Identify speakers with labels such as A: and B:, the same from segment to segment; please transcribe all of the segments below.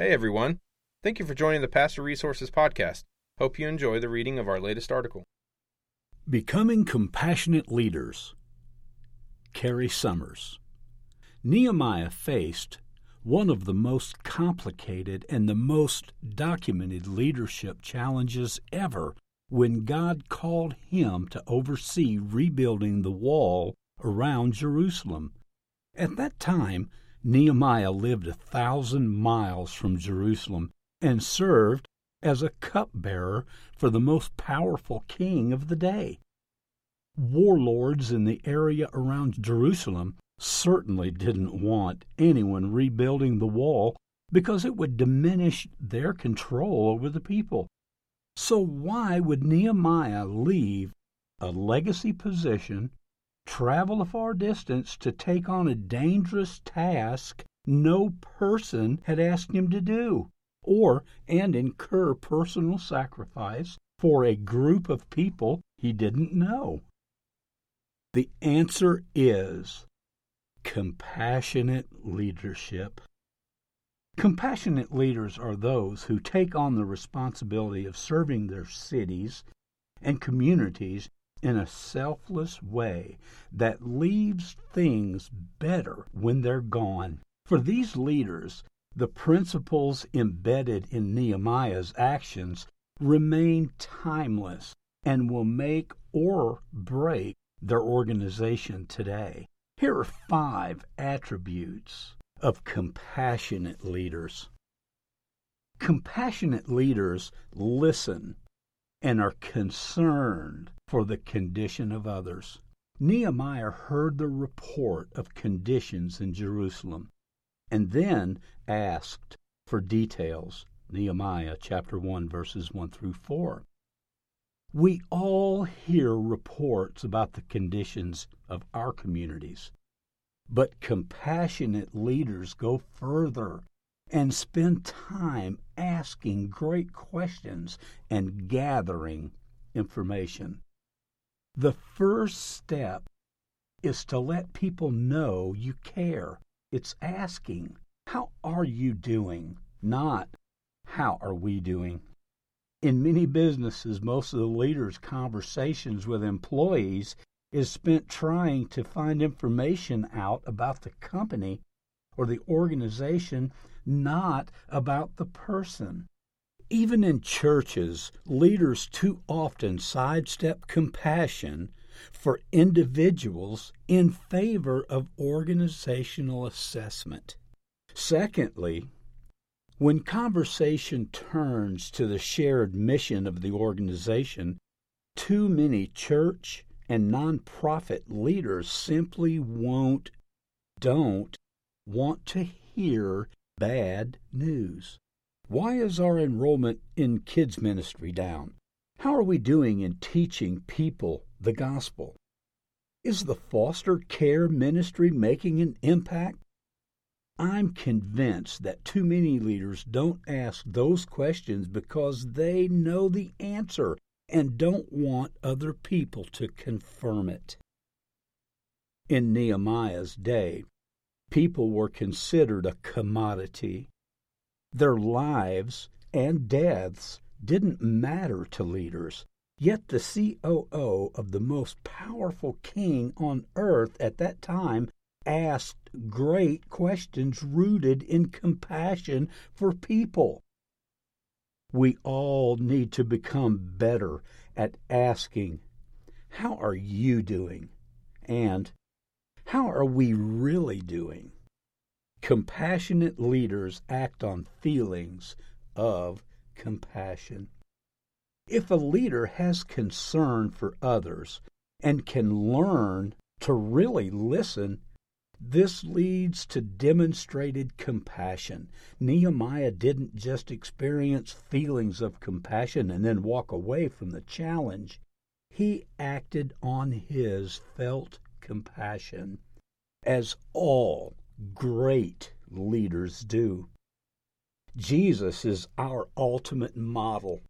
A: Hey everyone. Thank you for joining the Pastor Resources Podcast. Hope you enjoy the reading of our latest article.
B: Becoming Compassionate Leaders. Cary Summers. Nehemiah faced one of the most complicated and the most documented leadership challenges ever when God called him to oversee rebuilding the wall around Jerusalem. At that time, Nehemiah lived a thousand miles from Jerusalem and served as a cupbearer for the most powerful king of the day. Warlords in the area around Jerusalem certainly didn't want anyone rebuilding the wall because it would diminish their control over the people. So, why would Nehemiah leave a legacy position, travel a far distance to take on a dangerous task no person had asked him to do, or and incur personal sacrifice for a group of people he didn't know? The answer is compassionate leadership. Compassionate leaders are those who take on the responsibility of serving their cities and communities in a selfless way that leaves things better when they're gone. For these leaders, the principles embedded in Nehemiah's actions remain timeless and will make or break their organization today. Here are five attributes of compassionate leaders. Compassionate leaders listen and are concerned for the condition of others. Nehemiah heard the report of conditions in Jerusalem and then asked for details. Nehemiah chapter 1 verses 1 through 4. We all hear reports about the conditions of our communities, but compassionate leaders go further and spend time asking great questions and gathering information. The first step is to let people know you care. It's asking, How are you doing? Not, How are we doing? In many businesses, most of the leaders' conversations with employees is spent trying to find information out about the company or the organization, not about the person. Even in churches, leaders too often sidestep compassion for individuals in favor of organizational assessment. Secondly, when conversation turns to the shared mission of the organization, too many church and nonprofit leaders simply won't, don't want to hear bad news. Why is our enrollment in kids ministry down? How are we doing in teaching people the gospel? Is the foster care ministry making an impact? I'm convinced that too many leaders don't ask those questions because they know the answer and don't want other people to confirm it. In Nehemiah's day, people were considered a commodity. Their lives and deaths didn't matter to leaders. Yet the COO of the most powerful king on earth at that time asked great questions rooted in compassion for people. We all need to become better at asking, How are you doing? and How are we really doing? Compassionate leaders act on feelings of compassion. If a leader has concern for others and can learn to really listen this leads to demonstrated compassion. Nehemiah didn't just experience feelings of compassion and then walk away from the challenge. He acted on his felt compassion, as all great leaders do. Jesus is our ultimate model.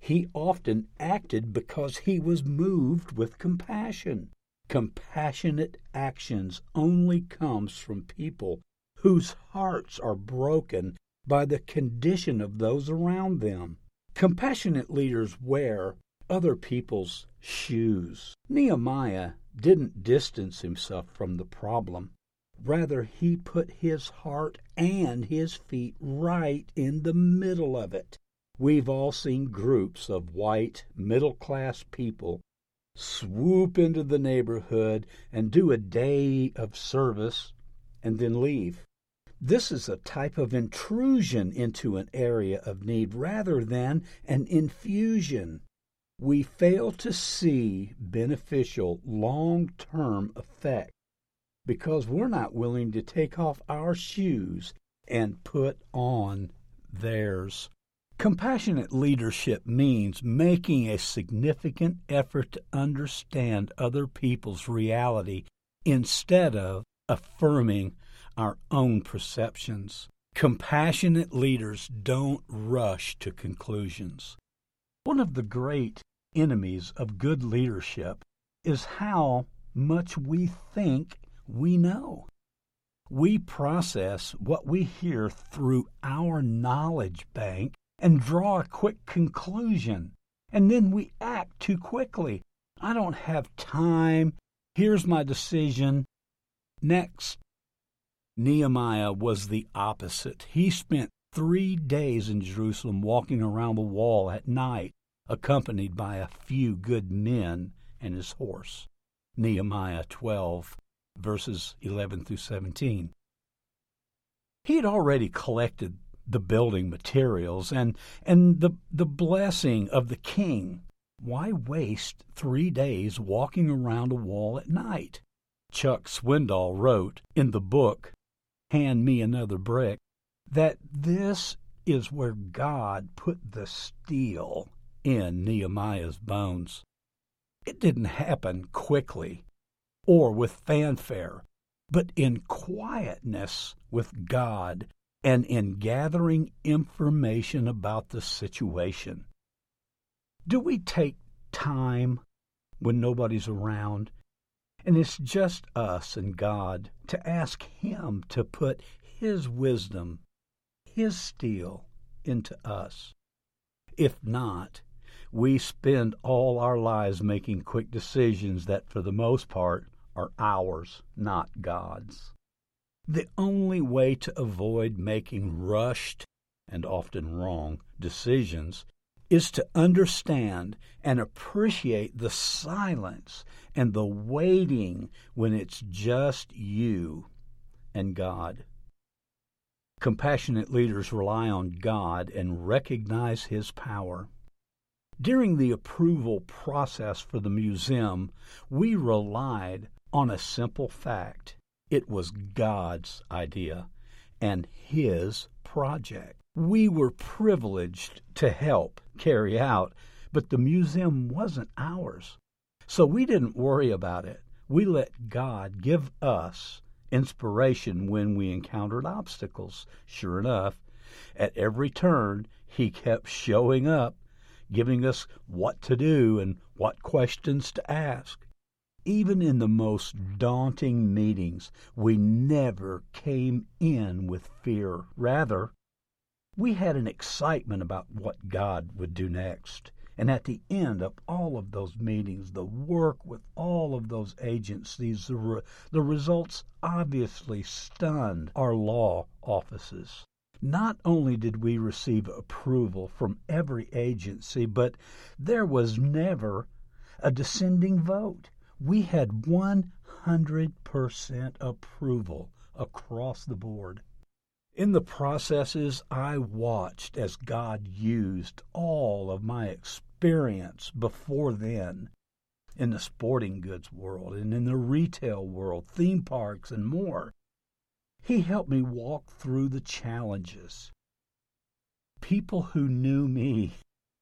B: He often acted because he was moved with compassion. Compassionate actions only comes from people whose hearts are broken by the condition of those around them. Compassionate leaders wear other people's shoes. Nehemiah didn't distance himself from the problem. Rather, he put his heart and his feet right in the middle of it. We've all seen groups of white, middle class people swoop into the neighborhood and do a day of service and then leave. This is a type of intrusion into an area of need rather than an infusion. We fail to see beneficial long term effect because we're not willing to take off our shoes and put on theirs. Compassionate leadership means making a significant effort to understand other people's reality instead of affirming our own perceptions. Compassionate leaders don't rush to conclusions. One of the great enemies of good leadership is how much we think we know. We process what we hear through our knowledge bank and draw a quick conclusion. And then we act too quickly. I don't have time. Here's my decision. Next. Nehemiah was the opposite. He spent three days in Jerusalem walking around the wall at night, accompanied by a few good men and his horse. Nehemiah 12, verses 11 through 17. He had already collected the building materials and and the the blessing of the king. Why waste three days walking around a wall at night? Chuck Swindoll wrote in the book Hand Me Another Brick that this is where God put the steel in Nehemiah's bones. It didn't happen quickly or with fanfare, but in quietness with God and in gathering information about the situation. Do we take time when nobody's around and it's just us and God to ask Him to put His wisdom, His steel into us? If not, we spend all our lives making quick decisions that, for the most part, are ours, not God's. The only way to avoid making rushed and often wrong decisions is to understand and appreciate the silence and the waiting when it's just you and God. Compassionate leaders rely on God and recognize His power. During the approval process for the museum, we relied on a simple fact it was God's idea and His project. We were privileged to help carry out, but the museum wasn't ours. So we didn't worry about it. We let God give us inspiration when we encountered obstacles. Sure enough, at every turn, He kept showing up, giving us what to do and what questions to ask. Even in the most daunting meetings, we never came in with fear. Rather, we had an excitement about what God would do next. And at the end of all of those meetings, the work with all of those agencies, the, re- the results obviously stunned our law offices. Not only did we receive approval from every agency, but there was never a dissenting vote we had 100% approval across the board. In the processes, I watched as God used all of my experience before then in the sporting goods world and in the retail world, theme parks, and more. He helped me walk through the challenges. People who knew me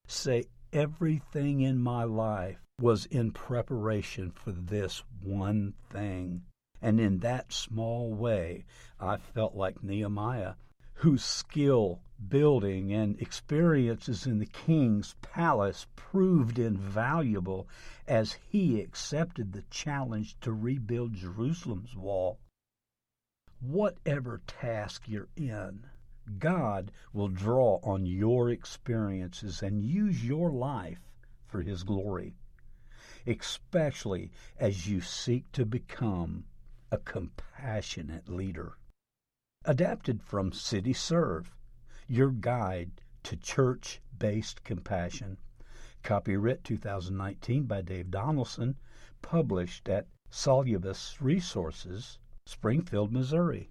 B: say everything in my life was in preparation for this one thing. And in that small way, I felt like Nehemiah, whose skill building and experiences in the king's palace proved invaluable as he accepted the challenge to rebuild Jerusalem's wall. Whatever task you're in, God will draw on your experiences and use your life for His glory, especially as you seek to become a compassionate leader. Adapted from City Serve, your guide to church based compassion. Copyright 2019 by Dave Donaldson, published at Salubris Resources, Springfield, Missouri.